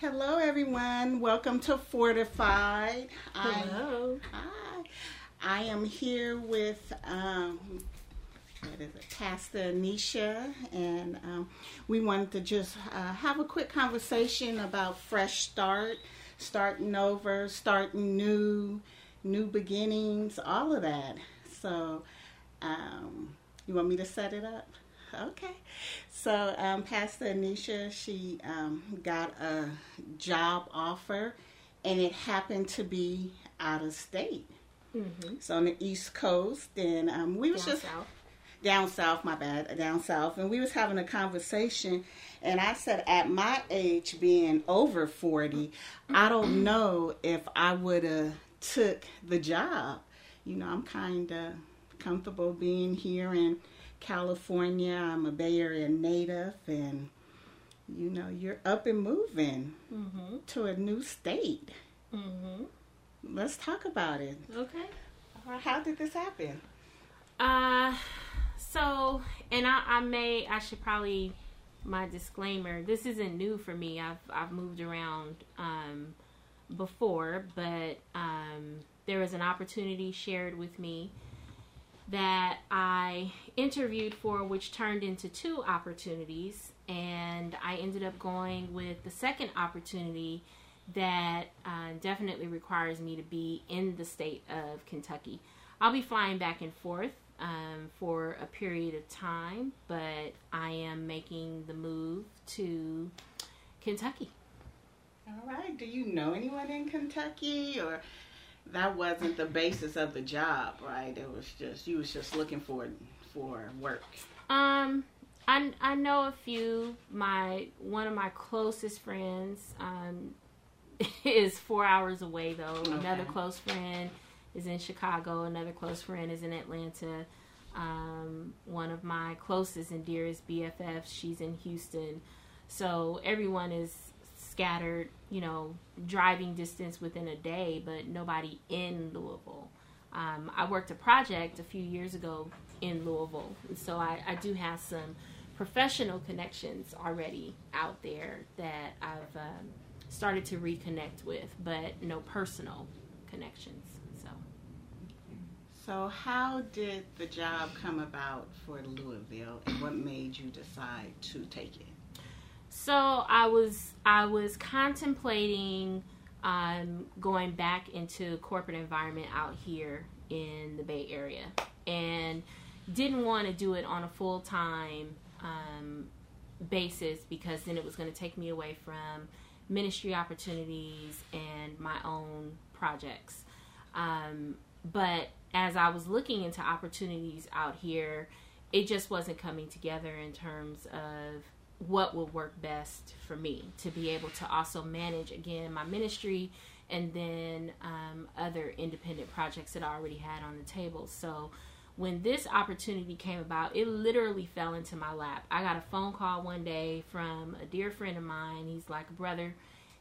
Hello, everyone. Welcome to Fortified. Hello. I, hi. I am here with um, what is it, Pastor Anisha, and um, we wanted to just uh, have a quick conversation about fresh start, starting over, starting new, new beginnings, all of that. So, um, you want me to set it up? Okay. So, um, Pastor Anisha, she um, got a job offer, and it happened to be out of state. Mm-hmm. So on the East Coast, and um, we was Down just south. down south. My bad, down south, and we was having a conversation, and I said, at my age, being over forty, I don't know if I would have took the job. You know, I'm kind of comfortable being here in California. I'm a Bay Area native, and you know, you're up and moving Mm-hmm. to a new state. Mm-hmm. Let's talk about it. Okay. How did this happen? Uh, so, and I, I may, I should probably, my disclaimer, this isn't new for me. I've, I've moved around, um, before, but, um, there was an opportunity shared with me that I interviewed for, which turned into two opportunities. And I ended up going with the second opportunity that uh, definitely requires me to be in the state of Kentucky. I'll be flying back and forth um, for a period of time, but I am making the move to Kentucky. All right. Do you know anyone in Kentucky, or that wasn't the basis of the job, right? It was just you was just looking for for work. Um, I I know a few. My one of my closest friends um, is four hours away though. Another close friend is in Chicago. Another close friend is in Atlanta. Um, one of my closest and dearest BFFs, she's in Houston. So everyone is scattered, you know, driving distance within a day, but nobody in Louisville. Um, I worked a project a few years ago in Louisville, so I, I do have some professional connections already out there that I've um, started to reconnect with, but no personal connections. So. So how did the job come about for Louisville, and what made you decide to take it? So I was I was contemplating um, going back into corporate environment out here in the Bay Area, and didn't want to do it on a full time um, basis because then it was going to take me away from ministry opportunities and my own projects. Um, but as I was looking into opportunities out here, it just wasn't coming together in terms of what will work best for me to be able to also manage again my ministry and then um, other independent projects that I already had on the table. So when this opportunity came about, it literally fell into my lap. I got a phone call one day from a dear friend of mine. He's like a brother.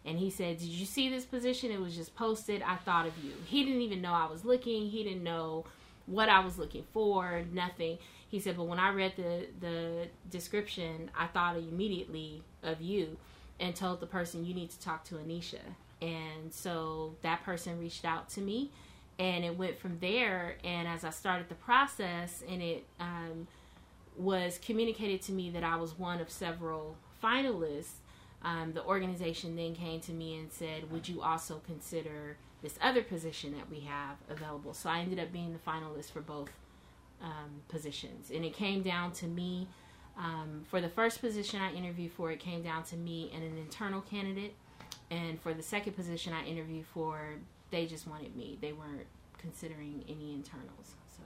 And he said, Did you see this position? It was just posted. I thought of you. He didn't even know I was looking. He didn't know what I was looking for, nothing. He said, But when I read the, the description, I thought immediately of you and told the person, You need to talk to Anisha. And so that person reached out to me and it went from there. And as I started the process, and it um, was communicated to me that I was one of several finalists, um, the organization then came to me and said, Would you also consider this other position that we have available? So I ended up being the finalist for both um, positions. And it came down to me. Um, for the first position I interviewed for, it came down to me and an internal candidate. And for the second position I interviewed for, they just wanted me. They weren't considering any internals. So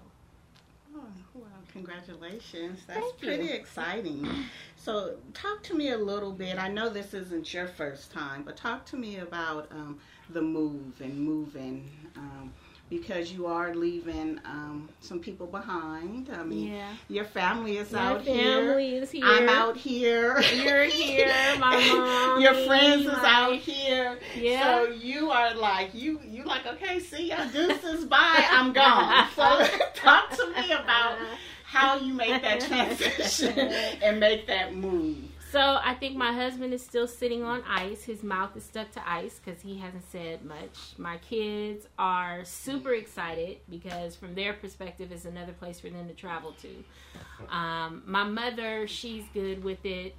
Oh, well, congratulations. That's Thank you. pretty exciting. So, talk to me a little bit. I know this isn't your first time, but talk to me about um, the move and moving um, because you are leaving um, some people behind. I mean, yeah, your family is my out here. Your family is here. I'm out here. You're here. My mom. Your friends is my- out here. Yeah. So you are like you you like okay, see ya, deuces, bye, I'm gone. So talk to me about how you make that transition and make that move. So I think my husband is still sitting on ice. His mouth is stuck to ice because he hasn't said much. My kids are super excited because, from their perspective, it's another place for them to travel to. Um, my mother, she's good with it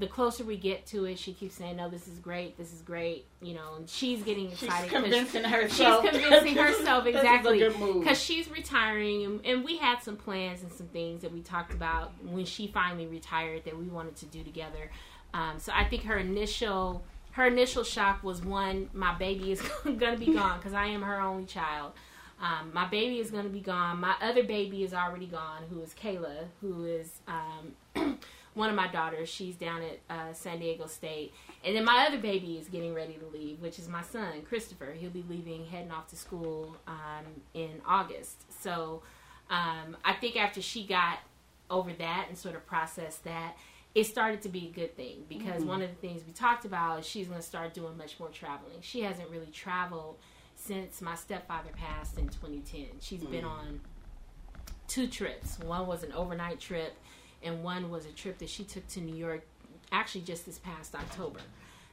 the closer we get to it, she keeps saying, "No, this is great. This is great." You know, and she's getting excited. She's convincing herself. She's convincing herself exactly because she's retiring, and, and, we had some plans and some things that we talked about when she finally retired that we wanted to do together. Um, so I think her initial her initial shock was one, my baby is going to be gone because I am her only child. Um, my baby is going to be gone. My other baby is already gone, who is Kayla, who is. Um, one of my daughters, she's down at uh, San Diego State. And then my other baby is getting ready to leave, which is my son, Christopher. He'll be leaving, heading off to school um, in August. So um, I think after she got over that and sort of processed that, it started to be a good thing because mm-hmm. one of the things we talked about is she's going to start doing much more traveling. She hasn't really traveled since my stepfather passed in 2010. She's mm-hmm. been on two trips. One was an overnight trip and one was a trip that she took to New York, actually just this past October.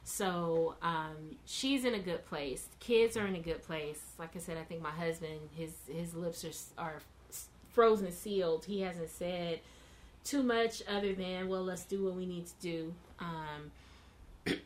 So um, she's in a good place. Kids are in a good place. Like I said, I think my husband, his his lips are are frozen sealed. He hasn't said too much other than, "Well, let's do what we need to do." Um,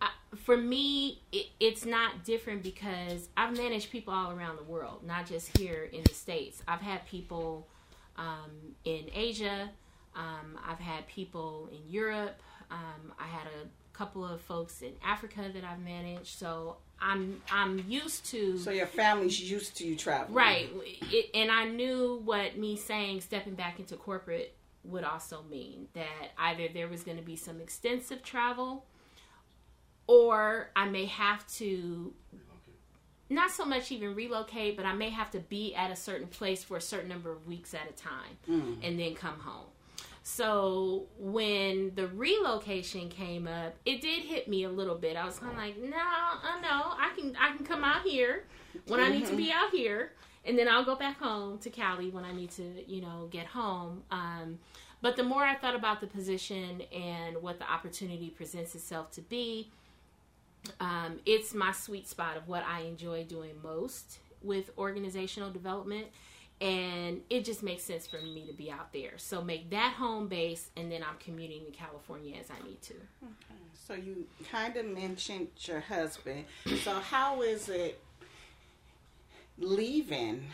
I, for me, it, it's not different because I've managed people all around the world, not just here in the states. I've had people um, in Asia. Um, I've had people in Europe. Um, I had a couple of folks in Africa that I've managed. So I'm I'm used to. So your family's used to you traveling, right? It, and I knew what me saying stepping back into corporate would also mean that either there was going to be some extensive travel, or I may have to not so much even relocate, but I may have to be at a certain place for a certain number of weeks at a time mm. and then come home. So when the relocation came up, it did hit me a little bit. I was kind of like, no, I know I can I can come out here when. I need to be mm-hmm. out here, and then I'll go back home to Cali when I need to, you know, get home. Um, but the more I thought about the position and what the opportunity presents itself to be, um, it's my sweet spot of what I enjoy doing most with organizational development. And it just makes sense for me to be out there. So make that home base, and then I'm commuting to California as I need to. Okay. So you kind of mentioned your husband. So how is it leaving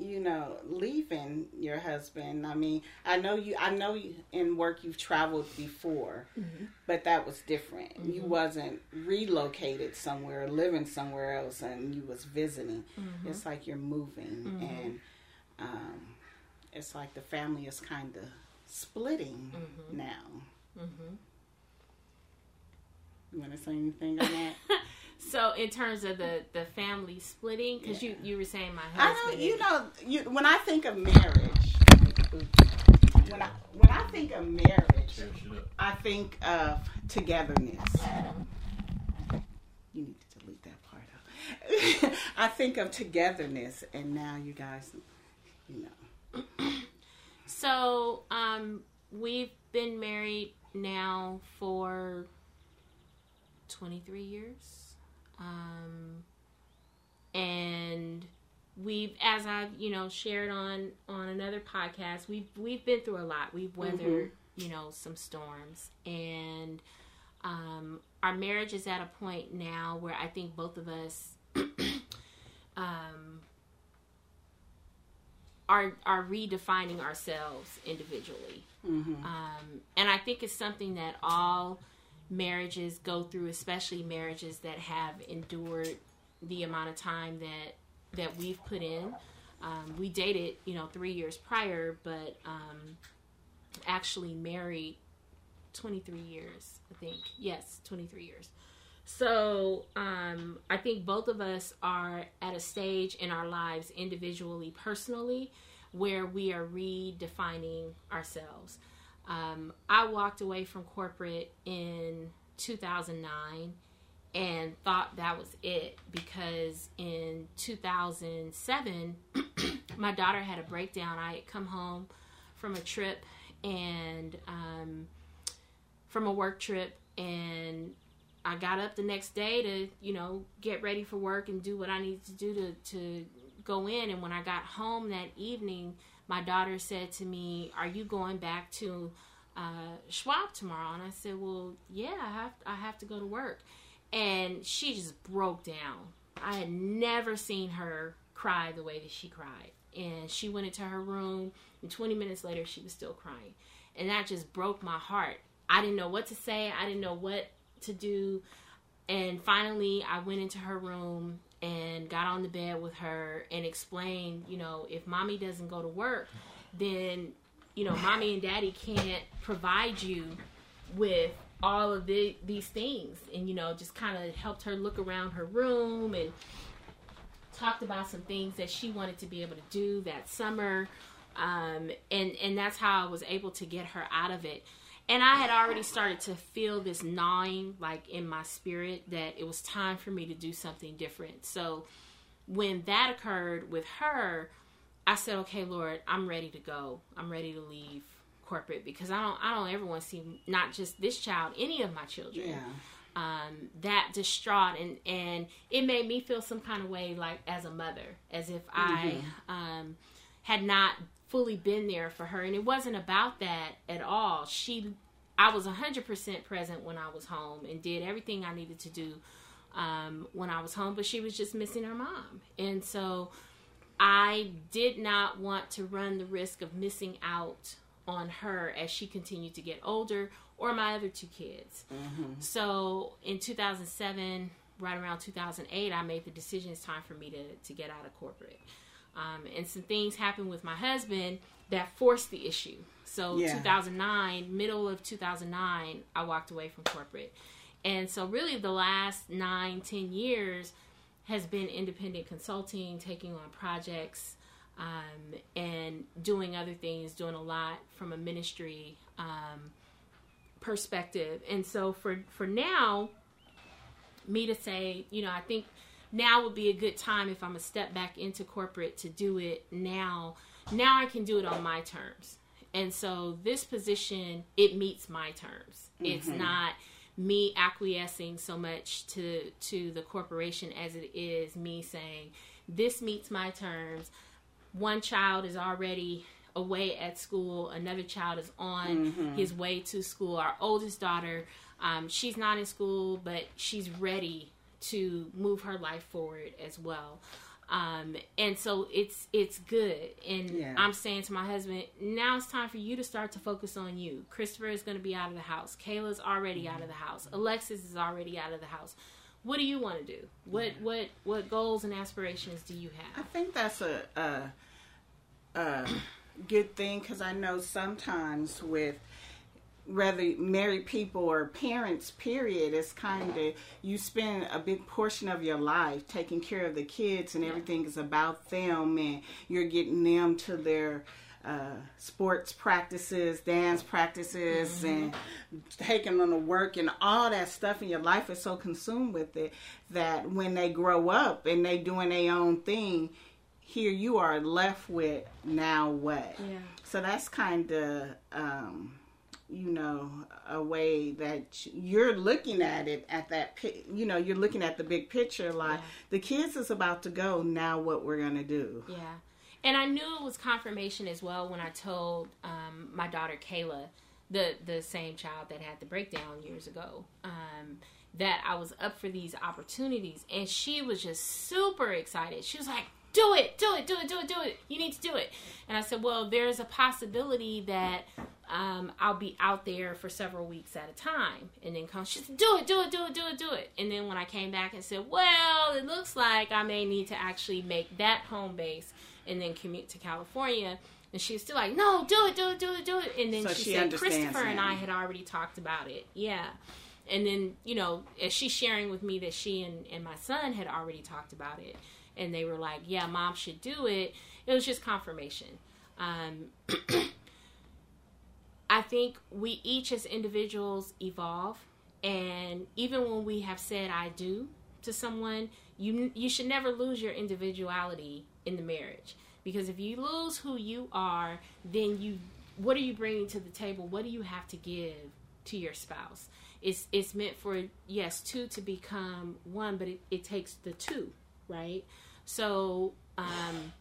you know, leaving your husband. I mean, I know you. I know you in work you've traveled before, mm-hmm. but that was different. Mm-hmm. You wasn't relocated somewhere, living somewhere else, and you was visiting. Mm-hmm. It's like you're moving, mm-hmm. and um, it's like the family is kind of splitting mm-hmm. now. Mm-hmm. You want to say anything on that? So in terms of the the family splitting, because yeah. you you were saying my husband. I know you know you, when I think of marriage, when I when I think of marriage, I think of togetherness. You need to delete that part out. I think of togetherness, and now you guys, you know. So um, we've been married now for twenty three years. Um, and we've, as I've you know shared on on another podcast, we've we've been through a lot. We've mm-hmm. weathered mm-hmm. you know some storms, and um, our marriage is at a point now where I think both of us. um, are are redefining ourselves individually, mm-hmm. um, and I think it's something that all marriages go through, especially marriages that have endured the amount of time that that we've put in. Um, we dated, you know, three years prior, but um, actually married 23 years, I think. Yes, 23 years. So um, I think both of us are at a stage in our lives, individually, personally, where we are redefining ourselves. Um, I walked away from corporate in 2009 and thought that was it because in 2007, my daughter had a breakdown. I had come home from a trip and um, from a work trip and I got up the next day to, you know, get ready for work and do what I needed to do to, to go in. And when I got home that evening, my daughter said to me, Are you going back to uh, Schwab tomorrow? And I said, Well, yeah, I have, I have to go to work. And she just broke down. I had never seen her cry the way that she cried. And she went into her room, and 20 minutes later, she was still crying. And that just broke my heart. I didn't know what to say, I didn't know what to do. And finally, I went into her room and got on the bed with her and explained, you know, if mommy doesn't go to work, then, you know, mommy and daddy can't provide you with all of the, these things. And, you know, just kind of helped her look around her room and talked about some things that she wanted to be able to do that summer. Um, and, and that's how I was able to get her out of it and I had already started to feel this gnawing like in my spirit that it was time for me to do something different. So when that occurred with her, I said, "Okay, Lord, I'm ready to go. I'm ready to leave corporate because I don't I don't ever want to see not just this child, any of my children." Yeah. Um, that distraught and and it made me feel some kind of way like as a mother as if mm-hmm. I um, had not fully been there for her and it wasn't about that at all. She i was 100% present when i was home and did everything i needed to do um, when i was home but she was just missing her mom. And so i did not want to run the risk of missing out on her as she continued to get older or my other two kids. Mm-hmm. so in 2007 right around 2008 i made the decision it's time for me to, to get out of corporate um, and some things happened with my husband that forced the issue. So yeah. 2009, middle of 2009, I walked away from corporate. And so really the last nine, ten years has been independent consulting, taking on projects, um, and doing other things, doing a lot from a ministry um, perspective. And so for for now, me to say, you know, I think now would be a good time if I'm a step back into corporate to do it now. Now I can do it on my terms. And so this position, it meets my terms. Mm-hmm. It's not me acquiescing so much to to the corporation as it is me saying this meets my terms. One child is already away at school. Another child is on mm-hmm. his way to school. Our oldest daughter, um, she's not in school, but she's ready to move her life forward as well. Um, and so it's it's good. And yeah. I'm saying to my husband, now it's time for you to start to focus on you. Christopher is going to be out of the house. Kayla's already mm-hmm. out of the house. Alexis is already out of the house. What do you want to do? What yeah. what what goals and aspirations do you have? I think that's a a, a good thing because I know sometimes with whether married people or parents period it's kind of you spend a big portion of your life taking care of the kids and everything is about them and you're getting them to their uh, sports practices, dance practices, mm-hmm. and taking them to work and all that stuff in your life is so consumed with it that when they grow up and they doing their own thing, here you are left with now what? Yeah. So that's kind of um, you know a way that you're looking at it at that you know you're looking at the big picture like yeah. the kids is about to go now what we're gonna do yeah and i knew it was confirmation as well when i told um, my daughter kayla the the same child that had the breakdown years ago um, that i was up for these opportunities and she was just super excited she was like do it, do it, do it, do it, do it. You need to do it. And I said, well, there's a possibility that um, I'll be out there for several weeks at a time. And then come, she said, do it, do it, do it, do it, do it. And then when I came back and said, well, it looks like I may need to actually make that home base and then commute to California. And she was still like, no, do it, do it, do it, do it. And then so she, she said, Christopher now. and I had already talked about it. Yeah. And then, you know, as she's sharing with me that she and, and my son had already talked about it and they were like, "Yeah, mom should do it." It was just confirmation. Um, I think we each as individuals evolve, and even when we have said "I do" to someone, you you should never lose your individuality in the marriage because if you lose who you are, then you what are you bringing to the table? What do you have to give to your spouse. It's it's meant for yes two to become one, but it, it takes the two, right? So um,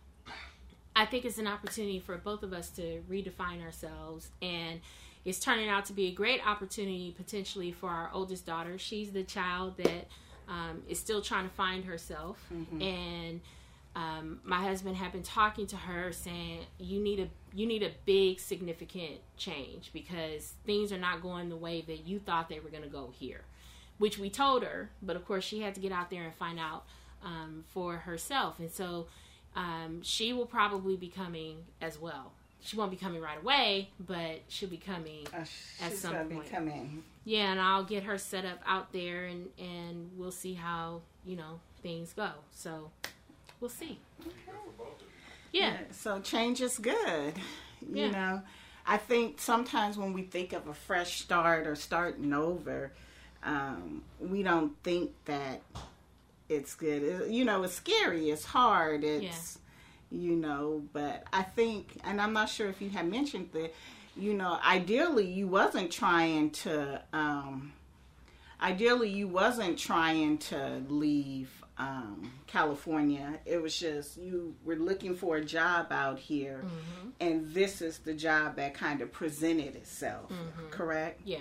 I think it's an opportunity for both of us to redefine ourselves and it's turning out to be a great opportunity potentially for our oldest daughter. She's the child that um, is still trying to find herself, mm-hmm. and um, my husband had been talking to her saying you need a you need a big significant change because things are not going the way that you thought they were going to go here which we told her but of course she had to get out there and find out um, for herself and so um, she will probably be coming as well she won't be coming right away but she'll be coming uh, at some point coming. yeah and i'll get her set up out there and and we'll see how you know things go so we'll see. Okay. Yeah. yeah. So change is good. You yeah. know, I think sometimes when we think of a fresh start or starting over, um, we don't think that it's good. It, you know, it's scary. It's hard. It's yeah. you know, but I think, and I'm not sure if you had mentioned that. You know, ideally, you wasn't trying to. Um, ideally, you wasn't trying to leave um, California. It was just you were looking for a job out here, mm-hmm. and this is the job that kind of presented itself. Mm-hmm. Correct? Yeah.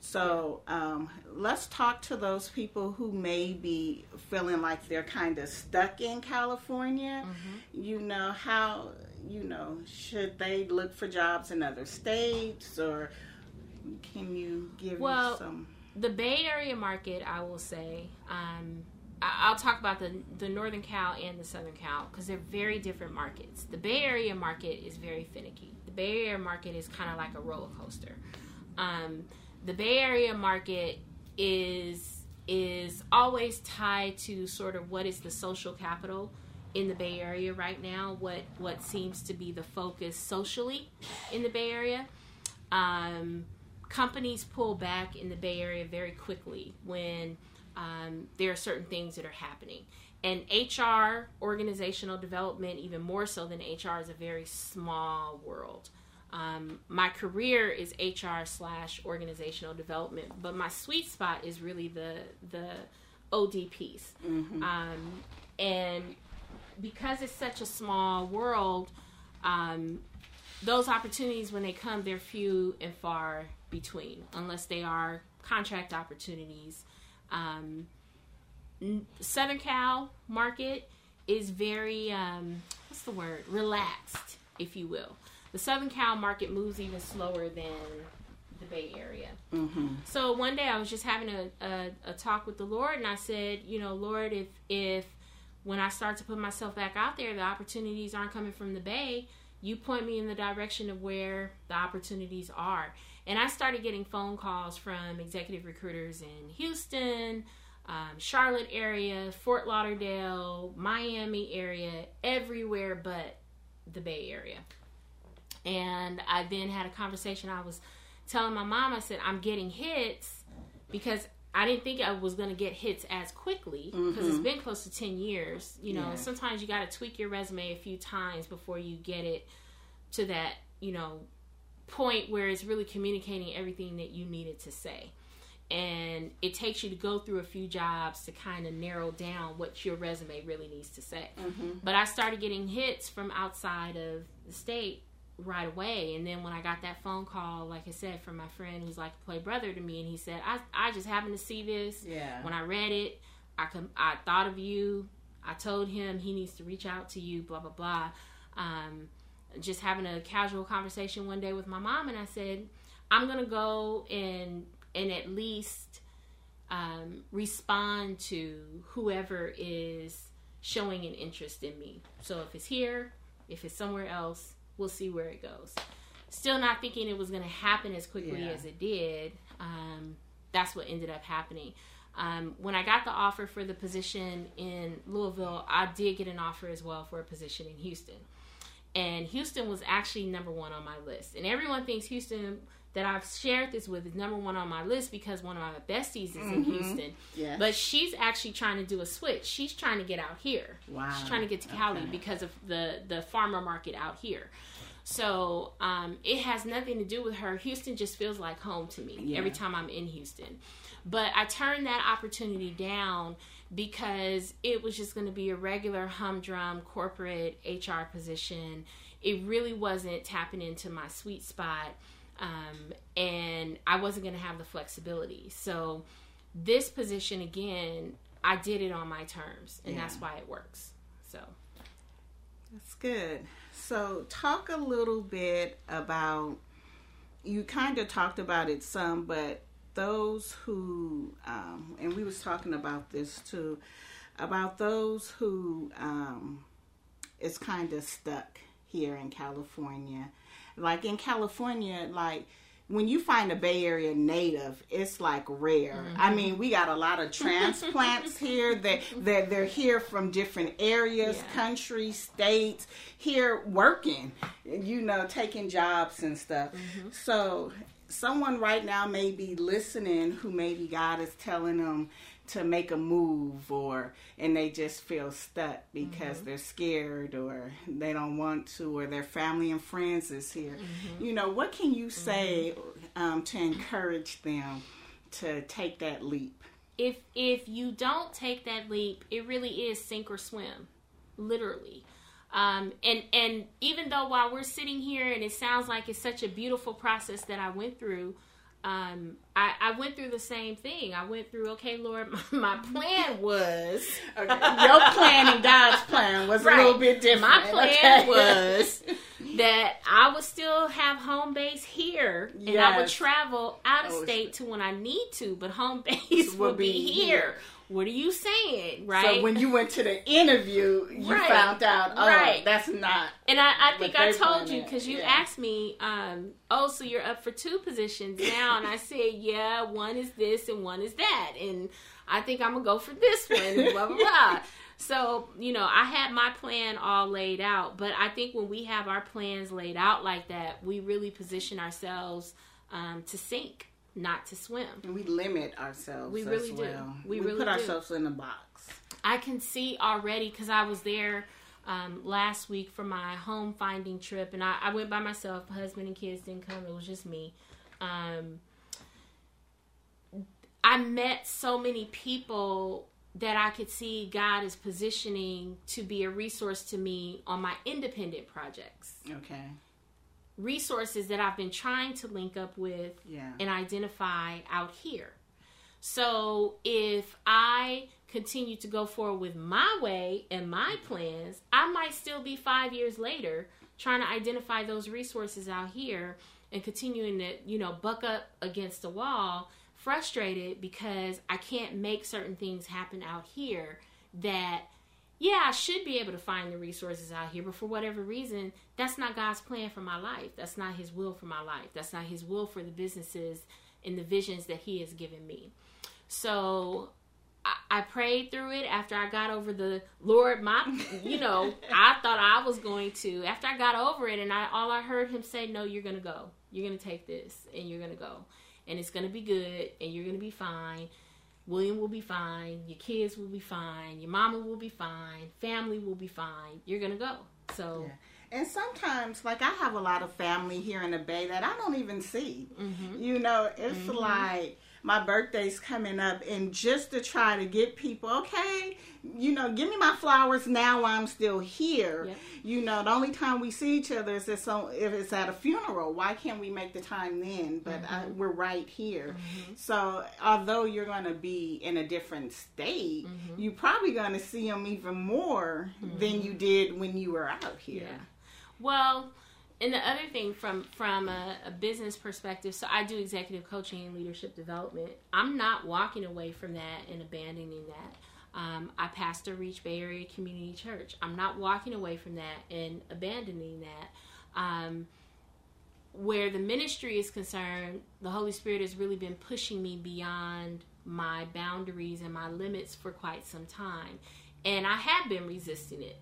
So um, let's talk to those people who may be feeling like they're kind of stuck in California. Mm-hmm. You know how you know should they look for jobs in other states or can you give well, some? The Bay Area market, I will say. Um, I'll talk about the the Northern Cal and the Southern Cal because they're very different markets. The Bay Area market is very finicky. The Bay Area market is kind of like a roller coaster. Um, the Bay Area market is is always tied to sort of what is the social capital in the Bay Area right now. What what seems to be the focus socially in the Bay Area. Um, companies pull back in the Bay Area very quickly when um, there are certain things that are happening. And HR, organizational development, even more so than HR, is a very small world. Um, my career is HR slash organizational development, but my sweet spot is really the the OD piece. Mm-hmm. Um, and because it's such a small world, um, those opportunities when they come, they're few and far between, unless they are contract opportunities um, Southern Cal market is very um, what's the word relaxed, if you will. The Southern Cal market moves even slower than the Bay Area. Mm-hmm. So one day I was just having a, a, a talk with the Lord, and I said, you know, Lord, if if when I start to put myself back out there, the opportunities aren't coming from the Bay. You point me in the direction of where the opportunities are. And I started getting phone calls from executive recruiters in Houston, um, Charlotte area, Fort Lauderdale, Miami area, everywhere but the Bay Area. And I then had a conversation. I was telling my mom, I said, I'm getting hits because I didn't think I was going to get hits as quickly because mm-hmm. it's been close to 10 years. You know, yeah. sometimes you got to tweak your resume a few times before you get it to that, you know, point where it's really communicating everything that you needed to say. And it takes you to go through a few jobs to kind of narrow down what your resume really needs to say. Mm-hmm. But I started getting hits from outside of the state right away. And then when I got that phone call, like I said, from my friend who's like a play brother to me, and he said, I, I just happened to see this. Yeah. When I read it, I, com- I thought of you. I told him he needs to reach out to you, blah, blah, blah. Um, just having a casual conversation one day with my mom, and I said, I'm gonna go and and at least um, respond to whoever is showing an interest in me. So if it's here, if it's somewhere else, we'll see where it goes. Still not thinking it was going to happen as quickly yeah. as it did. Um, that's what ended up happening. Um, when I got the offer for the position in Louisville, I did get an offer as well for a position in Houston and Houston was actually number one on my list. And everyone thinks Houston that I've shared this with is number one on my list because one of my besties is mm-hmm. in Houston. Yes. But she's actually trying to do a switch. She's trying to get out here. Wow. She's trying to get to Cali okay. because of the the farmer market out here. So um, it has nothing to do with her. Houston just feels like home to me Yeah. every time I'm in Houston. But I turned that opportunity down because it was just going to be a regular humdrum corporate HR position. It really wasn't tapping into my sweet spot. Um, and I wasn't going to have the flexibility. So this position, again, I did it on my terms, and Yeah. that's why it works. So. That's good. So, talk a little bit about. You kind of talked about it some, but those who, um, and we was talking about this too, about those who um, is kind of stuck here in California. Like in California, like when you find a Bay Area native, it's like rare. I mm-hmm. mean, we got a lot of transplants here that that they're here from different areas, Yeah. countries, states, here working, you know, taking jobs and stuff. Mm-hmm. So someone right now may be listening who maybe God is telling them to make a move or and they just feel stuck because they're scared or they don't want to or their family and friends is here. You know what can you say um, to encourage them to take that leap? If if you don't take that leap, it really is sink or swim, literally. Um, and and even though while we're sitting here and it sounds like it's such a beautiful process that I went through, um, I, I went through the same thing. I went through, okay, Lord, my, my plan was okay. your plan and god's plan was a little bit different My plan okay? was that I would still have home base here, and I would travel out of Oh, state to when I need to, but home base Will would be, be here. here. What are you saying, right? so when you went to the interview you Right. found out oh Right. that's not and I, I think I told you because you yeah. asked me, um, oh, so you're up for two positions now, and I said, yeah, one is this and one is that, and I think I'm gonna go for this one, blah blah blah. So you know, I had my plan all laid out, but I think when we have our plans laid out like that, we really position ourselves um, to sink, not to swim. And we limit ourselves. We really do. well. We We, really put do. ourselves in a box. I can see already because I was there um, last week for my home finding trip, and I, I went by myself. Husband and kids didn't come; it was just me. Um, I met so many people that I could see God is positioning to be a resource to me on my independent projects. Okay. Resources that I've been trying to link up with Yeah. and identify out here. So if I continue to go forward with my way and my plans, I might still be five years later trying to identify those resources out here and continuing to, you know, buck up against the wall, frustrated because I can't make certain things happen out here that yeah, I should be able to find the resources out here, but for whatever reason, that's not God's plan for my life. That's not His will for my life. That's not His will for the businesses and the visions that He has given me. So I, I prayed through it after I got over the Lord, my, you know, I thought I was going to. After I got over it, and I all I heard Him say, "No, you're gonna go. You're gonna take this, and you're gonna go, and it's gonna be good, and you're gonna be fine." William will be fine. Your kids will be fine. Your mama will be fine. Family will be fine. You're gonna go. So Yeah. And sometimes, like, I have a lot of family here in the Bay that I don't even see. Mhm. You know, it's like my birthday's coming up, and just to try to get people, okay, you know, give me my flowers now while I'm still here. Yep. You know, the only time we see each other is if, so, if it's at a funeral. Why can't we make the time then? But Mm-hmm. we're right here. So, although you're going to be in a different state, Mm-hmm. you're probably going to see them even more than you did when you were out here. Yeah. Well, and the other thing from from a, a business perspective, so I do executive coaching and leadership development. I'm not walking away from that and abandoning that. Um, I pastor Reach Bay Area Community Church. I'm not walking away from that and abandoning that. Um, where the ministry is concerned, the Holy Spirit has really been pushing me beyond my boundaries and my limits for quite some time. And I have been resisting it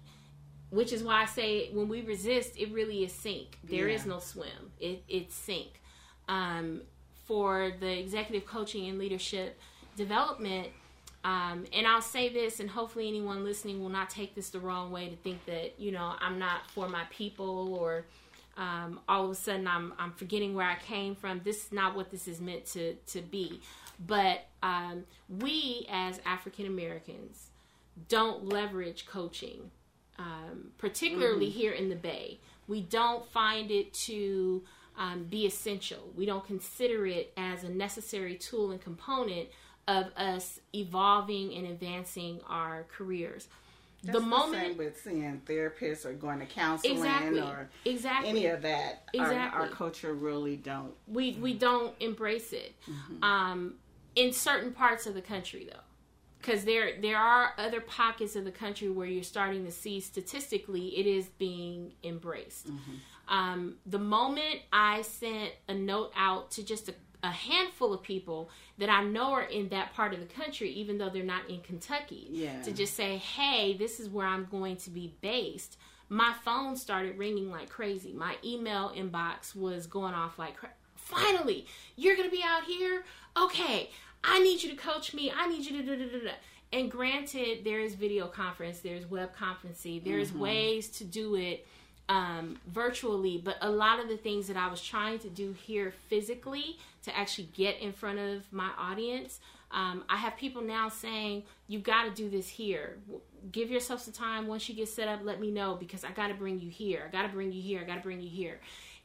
which is why I say when we resist, it really is sink. There is Yeah. no swim. It it's sink. Um, for the executive coaching and leadership development, um, and I'll say this, and hopefully anyone listening will not take this the wrong way to think that you know I'm not for my people or um, all of a sudden I'm I'm forgetting where I came from. This is not what this is meant to to be. But um, we as African Americans don't leverage coaching, um, particularly mm-hmm. here in the Bay. We don't find it to um, be essential. We don't consider it as a necessary tool and component of us evolving and advancing our careers. That's the moment same with seeing therapists or going to counseling exactly, or exactly any of that. Exactly. Our, our, culture really don't. We we don't embrace it. Mm-hmm. Um, in certain parts of the country, though, because there there are other pockets of the country where you're starting to see statistically it is being embraced. Mm-hmm. Um, the moment I sent a note out to just a a handful of people that I know are in that part of the country, even though they're not in Kentucky, yeah. to just say, hey, this is where I'm going to be based. My phone started ringing like crazy. My email inbox was going off like, finally, you're going to be out here? Okay, I need you to coach me. I need you to do, do, do, And granted, there is video conference, there's web conferencing, there's mm-hmm. ways to do it um, virtually, but a lot of the things that I was trying to do here physically to actually get in front of my audience, um, I have people now saying, You got to do this here. Give yourself some time. Once you get set up, let me know because I got to bring you here. I got to bring you here. I got to bring you here.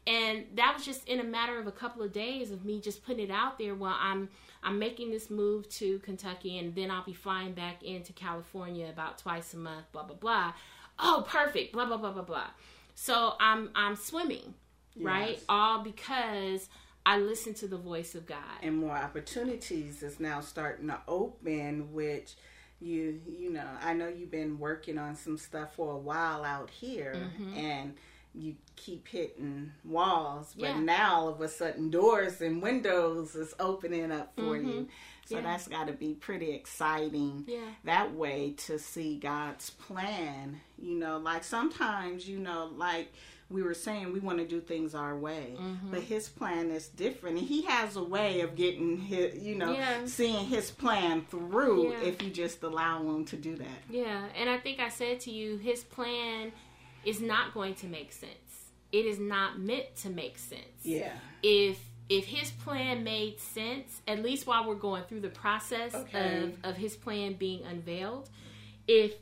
And that was just in a matter of a couple of days of me just putting it out there. Well, I'm I'm making this move to Kentucky, and then I'll be flying back into California about twice a month. Blah blah blah. Oh, perfect. Blah blah blah blah blah. So I'm I'm swimming, yes. right? All because I listen to the voice of God. And more opportunities is now starting to open, which you you know, I know you've been working on some stuff for a while out here mm-hmm. and you keep hitting walls, but yeah. now all of a sudden doors and windows is opening up for mm-hmm. you. So yeah. that's got to be pretty exciting yeah. that way to see God's plan. You know, like sometimes, you know, like we were saying, we want to do things our way, mm-hmm. but His plan is different. And He has a way of getting His, you know, yeah. seeing His plan through if you just allow Him to do that. Yeah. And I think I said to you, His plan is not going to make sense. It is not meant to make sense. Yeah. If if his plan made sense, at least while we're going through the process okay. of, of his plan being unveiled, if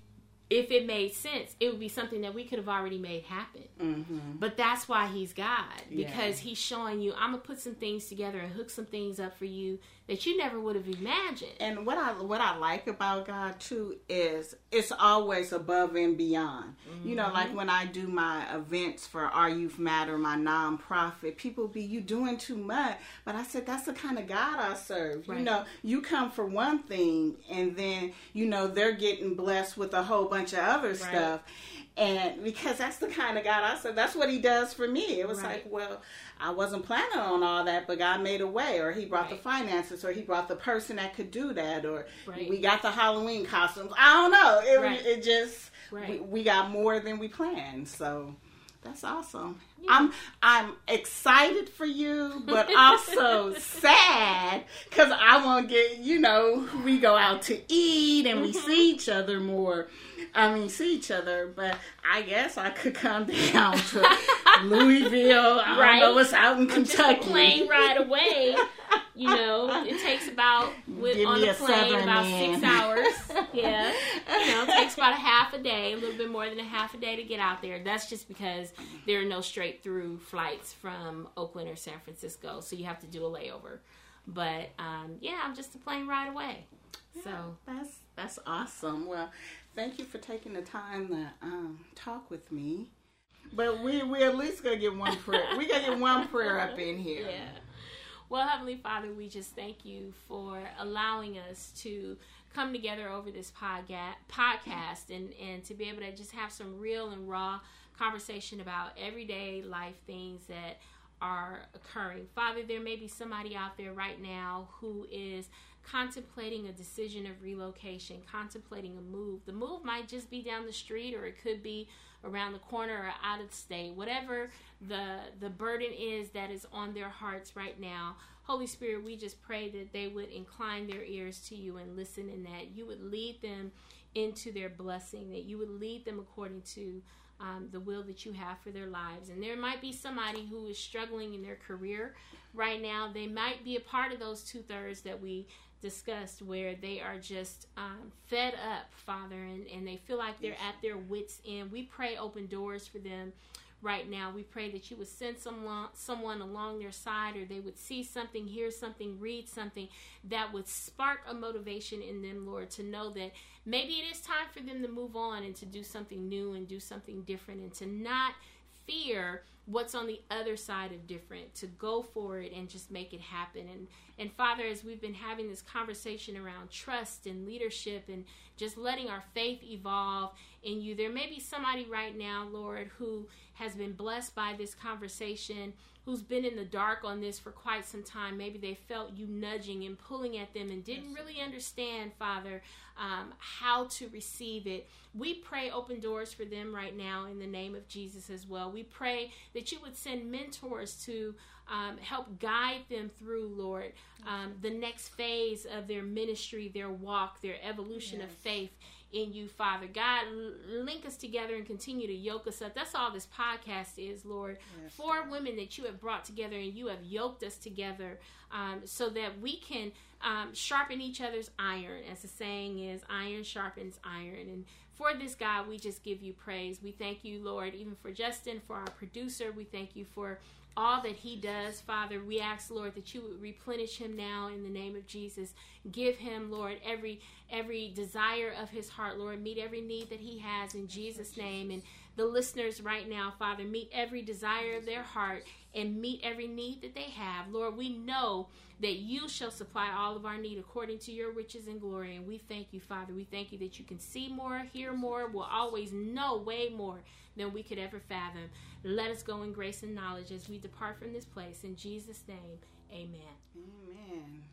if it made sense, it would be something that we could have already made happen. Mm-hmm. But that's why he's God because yeah. he's showing you, I'm gonna put some things together and hook some things up for you that you never would have imagined. And what I what I like about God too is it's always above and beyond. Mm-hmm. You know, like mm-hmm. when I do my events for Our Youth Matter, my nonprofit, people be you doing too much. But I said that's the kind of God I serve. Right. You know, you come for one thing and then you know they're getting blessed with a whole bunch of other right. stuff and because that's the kind of God I said, that's what He does for me. It was right. like, well, I wasn't planning on all that, but God made a way, or He brought right. the finances, or He brought the person that could do that, or right. we got the Halloween costumes. I don't know. It, it just we, we got more than we planned. So that's awesome. I'm I'm excited for you, but also sad because I want to get you know we go out to eat and we mm-hmm. see each other more. I mean, see each other, but I guess I could come down to Louisville. I right. don't know what's out in Kentucky. Plane ride away. You know, it takes about with, on the plane about man. six hours. yeah, you know, it takes about a half a day, a little bit more than a half a day to get out there. That's just because there are no straight through flights from Oakland or San Francisco, so you have to do a layover. But um, yeah, I'm just a plane ride away. Yeah, so that's that's awesome. Well, thank you for taking the time to um, talk with me. But we we at least gonna get one prayer. we gotta get one prayer up in here. Yeah. Well, Heavenly Father, we just thank you for allowing us to come together over this podcast podcast and, and to be able to just have some real and raw conversation about everyday life things that are occurring. Father, there may be somebody out there right now who is contemplating a decision of relocation, contemplating a move. The move might just be down the street or it could be around the corner or out of state. Whatever the the burden is that is on their hearts right now. Holy Spirit, we just pray that they would incline their ears to you and listen and that you would lead them into their blessing, that you would lead them according to um, the will that you have for their lives. And there might be somebody who is struggling in their career right now. They might be a part of those two thirds that we discussed where they are just um, fed up, Father, and, and they feel like they're yes. at their wits' end. We pray open doors for them right now. We pray that you would send someone, someone along their side or they would see something, hear something, read something that would spark a motivation in them, Lord, to know that maybe it is time for them to move on and to do something new and do something different and to not fear what's on the other side of different to go for it and just make it happen. And and father as we've been having this conversation around trust and leadership and just letting our faith evolve in you there may be somebody right now lord who has been blessed by this conversation who's been in the dark on this for quite some time. Maybe they felt you nudging and pulling at them and didn't really understand, Father, um, how to receive it. We pray open doors for them right now in the name of Jesus as well. We pray that you would send mentors to um, help guide them through, Lord, um, the next phase of their ministry, their walk, their evolution yes. of faith in you, Father. God, link us together and continue to yoke us up. That's all this podcast is, Lord. Yes, Four women that you have brought together and you have yoked us together um, so that we can um, sharpen each other's iron. As the saying is, iron sharpens iron. And for this, God, we just give you praise. We thank you, Lord, even for Justin, for our producer. We thank you for all that he does, Father. We ask, Lord, that you would replenish him now in the name of Jesus. Give him, Lord, every every desire of his heart, Lord. Meet every need that he has in Jesus' name. And the listeners right now, Father, meet every desire of their heart and meet every need that they have. Lord, we know that you shall supply all of our need according to your riches and glory. And we thank you, Father. We thank you that you can see more, hear more, will always know way more than we could ever fathom. Let us go in grace and knowledge as we depart from this place. In Jesus' name, amen. Amen.